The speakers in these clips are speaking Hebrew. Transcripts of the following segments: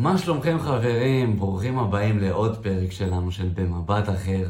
מה שלומכם חברים? ברוכים הבאים לעוד פרק שלנו של במבט אחר.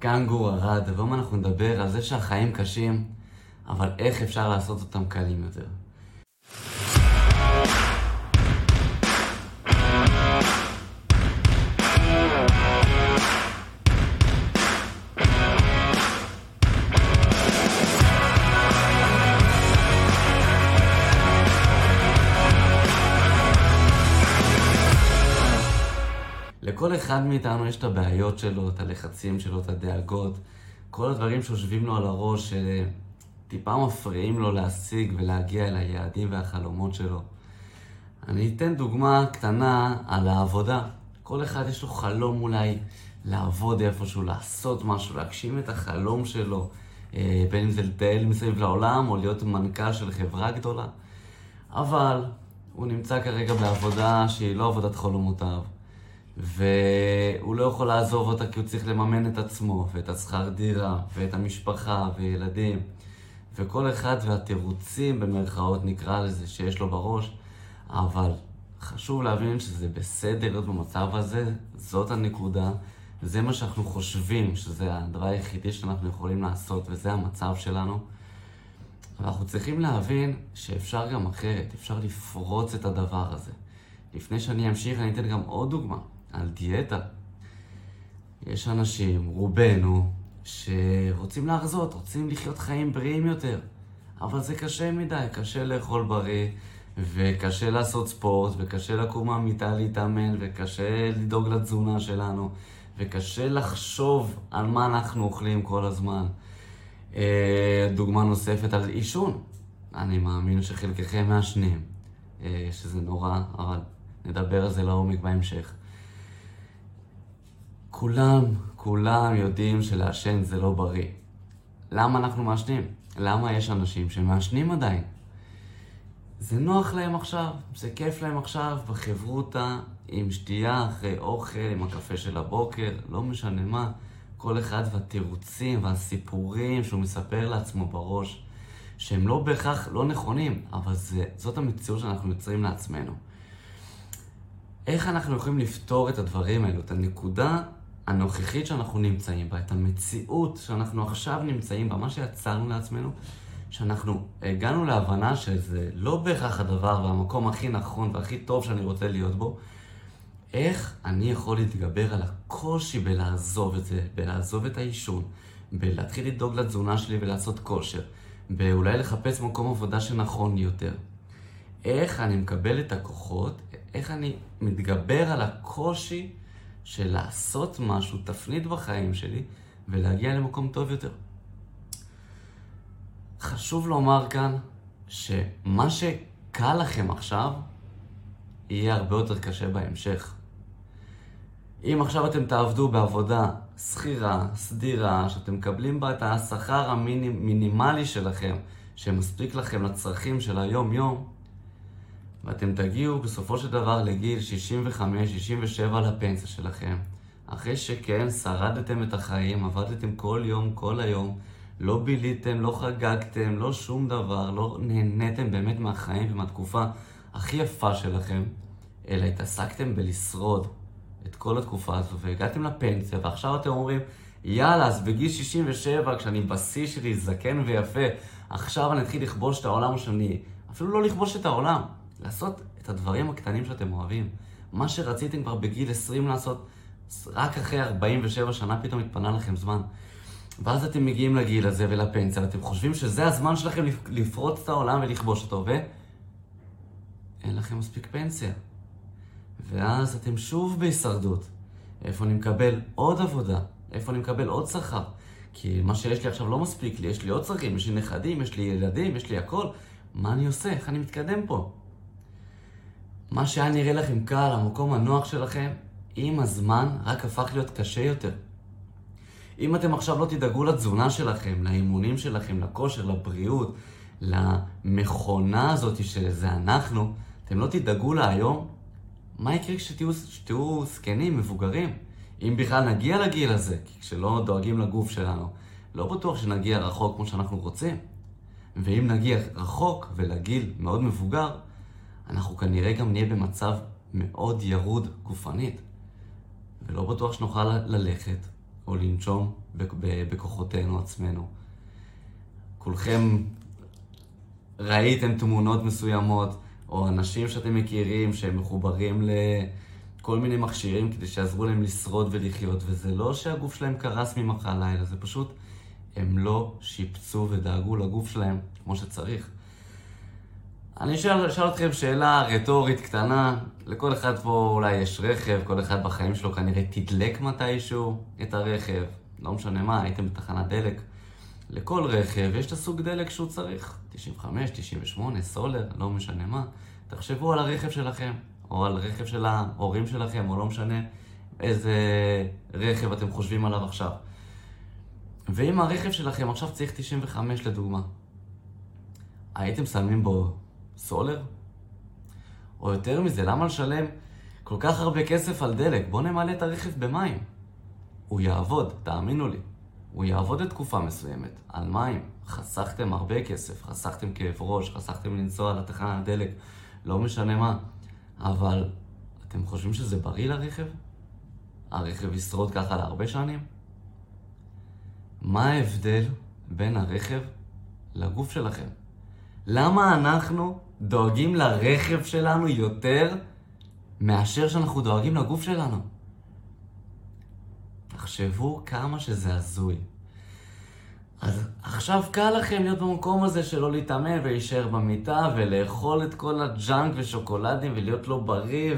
כאן גור ארד, והיום אנחנו נדבר על זה שהחיים קשים, אבל איך אפשר לעשות אותם קלים יותר. אחד מאיתנו יש את הבעיות שלו, את הלחצים שלו, את הדאגות, כל הדברים שיושבים לו על הראש, שטיפה מפריעים לו להשיג ולהגיע אל היעדים והחלומות שלו. אני אתן דוגמה קטנה על העבודה. כל אחד יש לו חלום אולי לעבוד איפשהו, לעשות משהו, להגשים את החלום שלו, אה, בין אם זה לטייל מסביב לעולם או להיות מנכ"ל של חברה גדולה. אבל הוא נמצא כרגע בעבודה שהיא לא עבודת חלומותיו. והוא לא יכול לעזוב אותה כי הוא צריך לממן את עצמו, ואת השכר דירה, ואת המשפחה, וילדים. וכל אחד והתירוצים, במרכאות נקרא לזה, שיש לו בראש, אבל חשוב להבין שזה בסדר להיות במצב הזה, זאת הנקודה, זה מה שאנחנו חושבים שזה הדבר היחידי שאנחנו יכולים לעשות, וזה המצב שלנו. ואנחנו צריכים להבין שאפשר גם אחרת, אפשר לפרוץ את הדבר הזה. לפני שאני אמשיך, אני אתן גם עוד דוגמה. על דיאטה. יש אנשים, רובנו, שרוצים להרזות, רוצים לחיות חיים בריאים יותר. אבל זה קשה מדי, קשה לאכול בריא, וקשה לעשות ספורט, וקשה לקום מהמיטה להתאמן, וקשה לדאוג לתזונה שלנו, וקשה לחשוב על מה אנחנו אוכלים כל הזמן. אה, דוגמה נוספת על עישון. אני מאמין שחלקכם מעשנים, אה, שזה נורא, אבל נדבר על זה לעומק בהמשך. כולם, כולם יודעים שלעשן זה לא בריא. למה אנחנו מעשנים? למה יש אנשים שמעשנים עדיין? זה נוח להם עכשיו, זה כיף להם עכשיו, בחברותה, עם שתייה, אחרי אוכל, עם הקפה של הבוקר, לא משנה מה. כל אחד והתירוצים והסיפורים שהוא מספר לעצמו בראש, שהם לא בהכרח לא נכונים, אבל זה, זאת המציאות שאנחנו יוצרים לעצמנו. איך אנחנו יכולים לפתור את הדברים האלו, את הנקודה הנוכחית שאנחנו נמצאים בה, את המציאות שאנחנו עכשיו נמצאים בה, מה שיצרנו לעצמנו, שאנחנו הגענו להבנה שזה לא בהכרח הדבר והמקום הכי נכון והכי טוב שאני רוצה להיות בו, איך אני יכול להתגבר על הקושי בלעזוב את זה, בלעזוב את העישון, בלהתחיל לדאוג לתזונה שלי ולעשות כושר, באולי לחפש מקום עבודה שנכון יותר. איך אני מקבל את הכוחות, איך אני מתגבר על הקושי של לעשות משהו, תפנית בחיים שלי, ולהגיע למקום טוב יותר. חשוב לומר כאן שמה שקל לכם עכשיו, יהיה הרבה יותר קשה בהמשך. אם עכשיו אתם תעבדו בעבודה שכירה, סדירה, שאתם מקבלים בה את השכר המינימלי שלכם, שמספיק לכם לצרכים של היום-יום, ואתם תגיעו בסופו של דבר לגיל 65-67 לפנסיה שלכם, אחרי שכן, שרדתם את החיים, עבדתם כל יום, כל היום, לא ביליתם, לא חגגתם, לא שום דבר, לא נהניתם באמת מהחיים ומהתקופה הכי יפה שלכם, אלא התעסקתם בלשרוד את כל התקופה הזו, והגעתם לפנסיה, ועכשיו אתם אומרים, יאללה, אז בגיל 67, כשאני בשיא שלי, זקן ויפה, עכשיו אני אתחיל לכבוש את העולם, שאני... אפילו לא לכבוש את העולם, לעשות את הדברים הקטנים שאתם אוהבים. מה שרציתם כבר בגיל 20 לעשות, רק אחרי 47 שנה פתאום התפנה לכם זמן. ואז אתם מגיעים לגיל הזה ולפנסיה, ואתם חושבים שזה הזמן שלכם לפרוץ את העולם ולכבוש אותו, ו... אין לכם מספיק פנסיה. ואז אתם שוב בהישרדות. איפה אני מקבל עוד עבודה? איפה אני מקבל עוד שכר? כי מה שיש לי עכשיו לא מספיק לי, יש לי עוד צרכים, יש לי נכדים, יש לי ילדים, יש לי הכל. מה אני עושה? איך אני מתקדם פה? מה שהיה נראה לכם קל, המקום הנוח שלכם, עם הזמן רק הפך להיות קשה יותר. אם אתם עכשיו לא תדאגו לתזונה שלכם, לאימונים שלכם, לכושר, לבריאות, למכונה הזאת שזה אנחנו, אתם לא תדאגו לה היום, מה יקרה כשתהיו זקנים, מבוגרים? אם בכלל נגיע לגיל הזה, כי כשלא דואגים לגוף שלנו, לא בטוח שנגיע רחוק כמו שאנחנו רוצים. ואם נגיע רחוק ולגיל מאוד מבוגר, אנחנו כנראה גם נהיה במצב מאוד ירוד גופנית, ולא בטוח שנוכל ללכת או לנשום בכוחותינו עצמנו. כולכם ראיתם תמונות מסוימות, או אנשים שאתם מכירים שהם מחוברים לכל מיני מכשירים כדי שיעזרו להם לשרוד ולחיות, וזה לא שהגוף שלהם קרס ממחר לילה, זה פשוט הם לא שיפצו ודאגו לגוף שלהם כמו שצריך. אני אשאל, אשאל אתכם שאלה רטורית קטנה, לכל אחד פה אולי יש רכב, כל אחד בחיים שלו כנראה תדלק מתישהו את הרכב, לא משנה מה, הייתם בתחנת דלק. לכל רכב יש את הסוג דלק שהוא צריך, 95, 98, סולר, לא משנה מה. תחשבו על הרכב שלכם, או על רכב של ההורים שלכם, או לא משנה איזה רכב אתם חושבים עליו עכשיו. ואם הרכב שלכם עכשיו צריך 95 לדוגמה, הייתם שמים בו סולר? או יותר מזה, למה לשלם כל כך הרבה כסף על דלק? בואו נמלא את הרכב במים. הוא יעבוד, תאמינו לי. הוא יעבוד לתקופה מסוימת. על מים. חסכתם הרבה כסף, חסכתם כאב ראש, חסכתם לנסוע לתחנת דלק, לא משנה מה. אבל אתם חושבים שזה בריא לרכב? הרכב ישרוד ככה להרבה שנים? מה ההבדל בין הרכב לגוף שלכם? למה אנחנו דואגים לרכב שלנו יותר מאשר שאנחנו דואגים לגוף שלנו? תחשבו כמה שזה הזוי. אז עכשיו קל לכם להיות במקום הזה שלא להתאמן ולהישאר במיטה ולאכול את כל הג'אנק ושוקולדים ולהיות לא בריא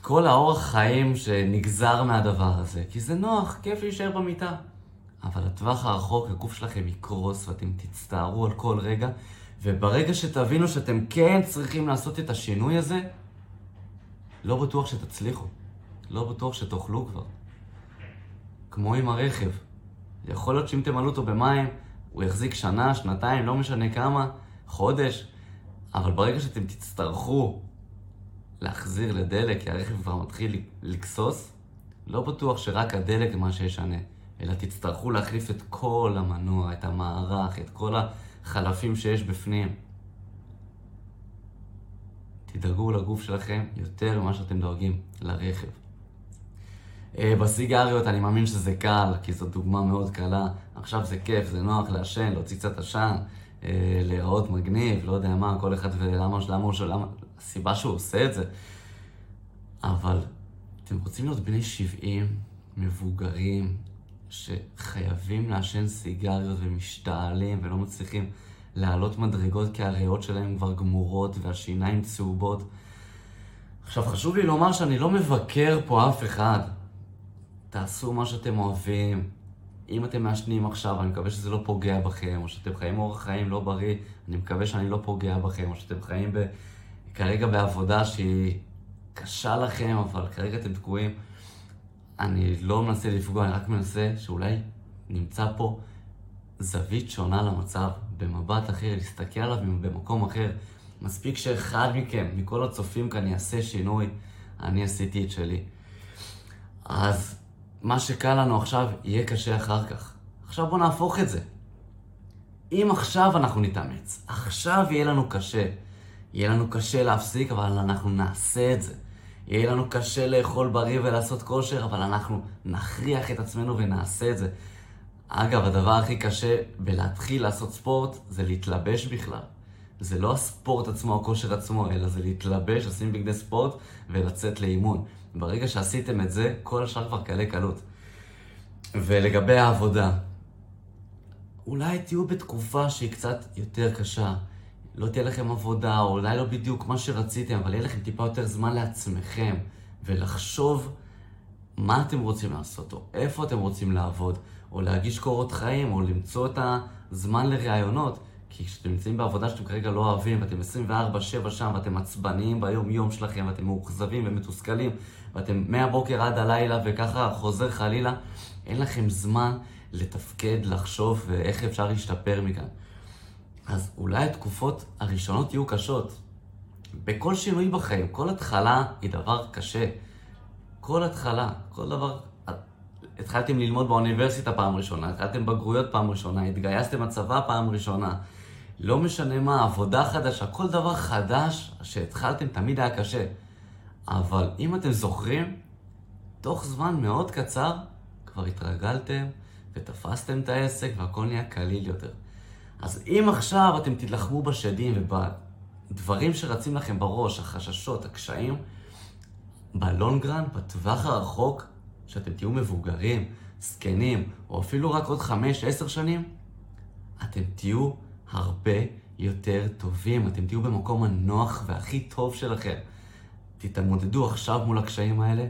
וכל האורח חיים שנגזר מהדבר הזה. כי זה נוח, כיף להישאר במיטה. אבל לטווח הרחוק הגוף שלכם יקרוס ואתם תצטערו על כל רגע, וברגע שתבינו שאתם כן צריכים לעשות את השינוי הזה, לא בטוח שתצליחו. לא בטוח שתאכלו כבר. כמו עם הרכב. יכול להיות שאם תמלאו אותו במים, הוא יחזיק שנה, שנתיים, לא משנה כמה, חודש, אבל ברגע שאתם תצטרכו להחזיר לדלק, כי הרכב כבר מתחיל לגסוס, לא בטוח שרק הדלק מה שישנה. אלא תצטרכו להחליף את כל המנוע, את המערך, את כל החלפים שיש בפנים. תדאגו לגוף שלכם יותר ממה שאתם דואגים לרכב. אה, בסיגריות אני מאמין שזה קל, כי זו דוגמה מאוד קלה. עכשיו זה כיף, זה נוח לעשן, להוציא קצת עשן, אה, להיראות מגניב, לא יודע מה, כל אחד ולמה, למה, למה, הסיבה שהוא עושה את זה. אבל אתם רוצים להיות בני 70, מבוגרים, שחייבים לעשן סיגריות ומשתעלים ולא מצליחים לעלות מדרגות כי הריאות שלהם כבר גמורות והשיניים צהובות. עכשיו, חשוב לי לומר שאני לא מבקר פה אף אחד. תעשו מה שאתם אוהבים. אם אתם מעשנים עכשיו, אני מקווה שזה לא פוגע בכם, או שאתם חיים אורח חיים לא בריא, אני מקווה שאני לא פוגע בכם, או שאתם חיים ב... כרגע בעבודה שהיא קשה לכם, אבל כרגע אתם תקועים. אני לא מנסה לפגוע, אני רק מנסה שאולי נמצא פה זווית שונה למצב, במבט אחר, להסתכל עליו במקום אחר. מספיק שאחד מכם, מכל הצופים כאן, יעשה שינוי, אני עשיתי את שלי. אז מה שקל לנו עכשיו, יהיה קשה אחר כך. עכשיו בואו נהפוך את זה. אם עכשיו אנחנו נתאמץ, עכשיו יהיה לנו קשה. יהיה לנו קשה להפסיק, אבל אנחנו נעשה את זה. יהיה לנו קשה לאכול בריא ולעשות כושר, אבל אנחנו נכריח את עצמנו ונעשה את זה. אגב, הדבר הכי קשה בלהתחיל לעשות ספורט זה להתלבש בכלל. זה לא הספורט עצמו, הכושר עצמו, אלא זה להתלבש, לשים בגדי ספורט ולצאת לאימון. ברגע שעשיתם את זה, כל השאר כבר קלה קלות. ולגבי העבודה, אולי תהיו בתקופה שהיא קצת יותר קשה. לא תהיה לכם עבודה, או אולי לא בדיוק מה שרציתם, אבל יהיה לכם טיפה יותר זמן לעצמכם, ולחשוב מה אתם רוצים לעשות, או איפה אתם רוצים לעבוד, או להגיש קורות חיים, או למצוא את הזמן לראיונות. כי כשאתם נמצאים בעבודה שאתם כרגע לא אוהבים, ואתם 24-7 שם, ואתם עצבניים ביום-יום שלכם, ואתם מאוכזבים ומתוסכלים, ואתם מהבוקר עד הלילה, וככה חוזר חלילה, אין לכם זמן לתפקד, לחשוב, ואיך אפשר להשתפר מכאן. אז אולי התקופות הראשונות יהיו קשות. בכל שינוי בחיים, כל התחלה היא דבר קשה. כל התחלה, כל דבר... התחלתם ללמוד באוניברסיטה פעם ראשונה, התחלתם בגרויות פעם ראשונה, התגייסתם לצבא פעם ראשונה. לא משנה מה, עבודה חדשה, כל דבר חדש שהתחלתם תמיד היה קשה. אבל אם אתם זוכרים, תוך זמן מאוד קצר כבר התרגלתם ותפסתם את העסק והכל נהיה קליל יותר. אז אם עכשיו אתם תילחמו בשדים ובדברים שרצים לכם בראש, החששות, הקשיים, בלונגרן, בטווח הרחוק, שאתם תהיו מבוגרים, זקנים, או אפילו רק עוד חמש, עשר שנים, אתם תהיו הרבה יותר טובים, אתם תהיו במקום הנוח והכי טוב שלכם. תתמודדו עכשיו מול הקשיים האלה,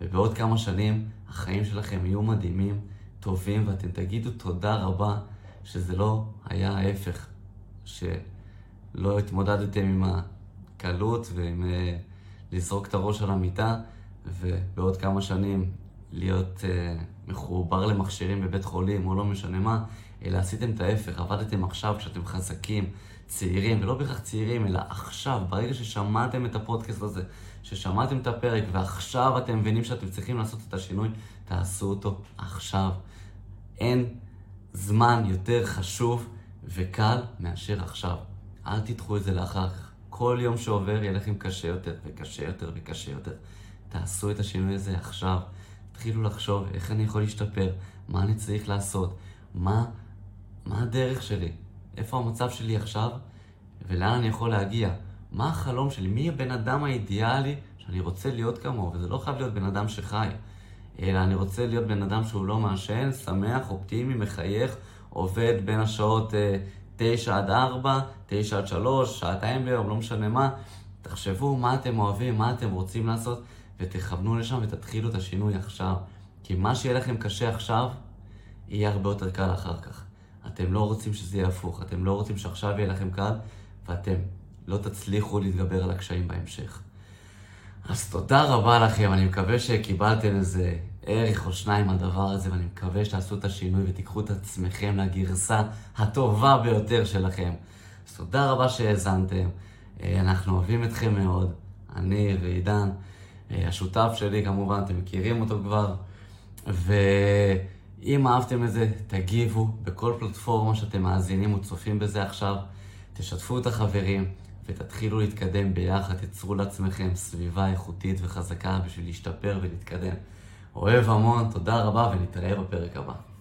ובעוד כמה שנים החיים שלכם יהיו מדהימים, טובים, ואתם תגידו תודה רבה שזה לא היה ההפך, שלא התמודדתם עם הקלות ועם uh, לזרוק את הראש על המיטה, ובעוד כמה שנים להיות uh, מחובר למכשירים בבית חולים, או לא משנה מה, אלא עשיתם את ההפך, עבדתם עכשיו כשאתם חזקים, צעירים, ולא בהכרח צעירים, אלא עכשיו, ברגע ששמעתם את הפודקאסט הזה, ששמעתם את הפרק, ועכשיו אתם מבינים שאתם צריכים לעשות את השינוי, תעשו אותו עכשיו. אין זמן יותר חשוב וקל מאשר עכשיו. אל תדחו את זה לאחר כך. כל יום שעובר יהיה לכם קשה יותר וקשה יותר וקשה יותר. תעשו את השינוי הזה עכשיו. תתחילו לחשוב איך אני יכול להשתפר, מה אני צריך לעשות, מה, מה הדרך שלי, איפה המצב שלי עכשיו ולאן אני יכול להגיע. מה החלום שלי, מי הבן אדם האידיאלי שאני רוצה להיות כמוהו, וזה לא חייב להיות בן אדם שחי. אלא אני רוצה להיות בן אדם שהוא לא מעשן, שמח, אופטימי, מחייך, עובד בין השעות 9 אה, עד 4, 9 עד 3, שעתיים ביום, לא משנה מה. תחשבו מה אתם אוהבים, מה אתם רוצים לעשות, ותכוונו לשם ותתחילו את השינוי עכשיו. כי מה שיהיה לכם קשה עכשיו, יהיה הרבה יותר קל אחר כך. אתם לא רוצים שזה יהיה הפוך, אתם לא רוצים שעכשיו יהיה לכם קל, ואתם לא תצליחו להתגבר על הקשיים בהמשך. אז תודה רבה לכם, אני מקווה שקיבלתם איזה ערך או שניים מהדבר הזה, ואני מקווה שתעשו את השינוי ותיקחו את עצמכם לגרסה הטובה ביותר שלכם. אז תודה רבה שהאזנתם, אה, אנחנו אוהבים אתכם מאוד, אני ועידן, אה, השותף שלי כמובן, אתם מכירים אותו כבר, ואם אהבתם את זה, תגיבו בכל פלטפורמה שאתם מאזינים או צופים בזה עכשיו, תשתפו את החברים. ותתחילו להתקדם ביחד, תיצרו לעצמכם סביבה איכותית וחזקה בשביל להשתפר ולהתקדם. אוהב המון, תודה רבה ונתראה בפרק הבא.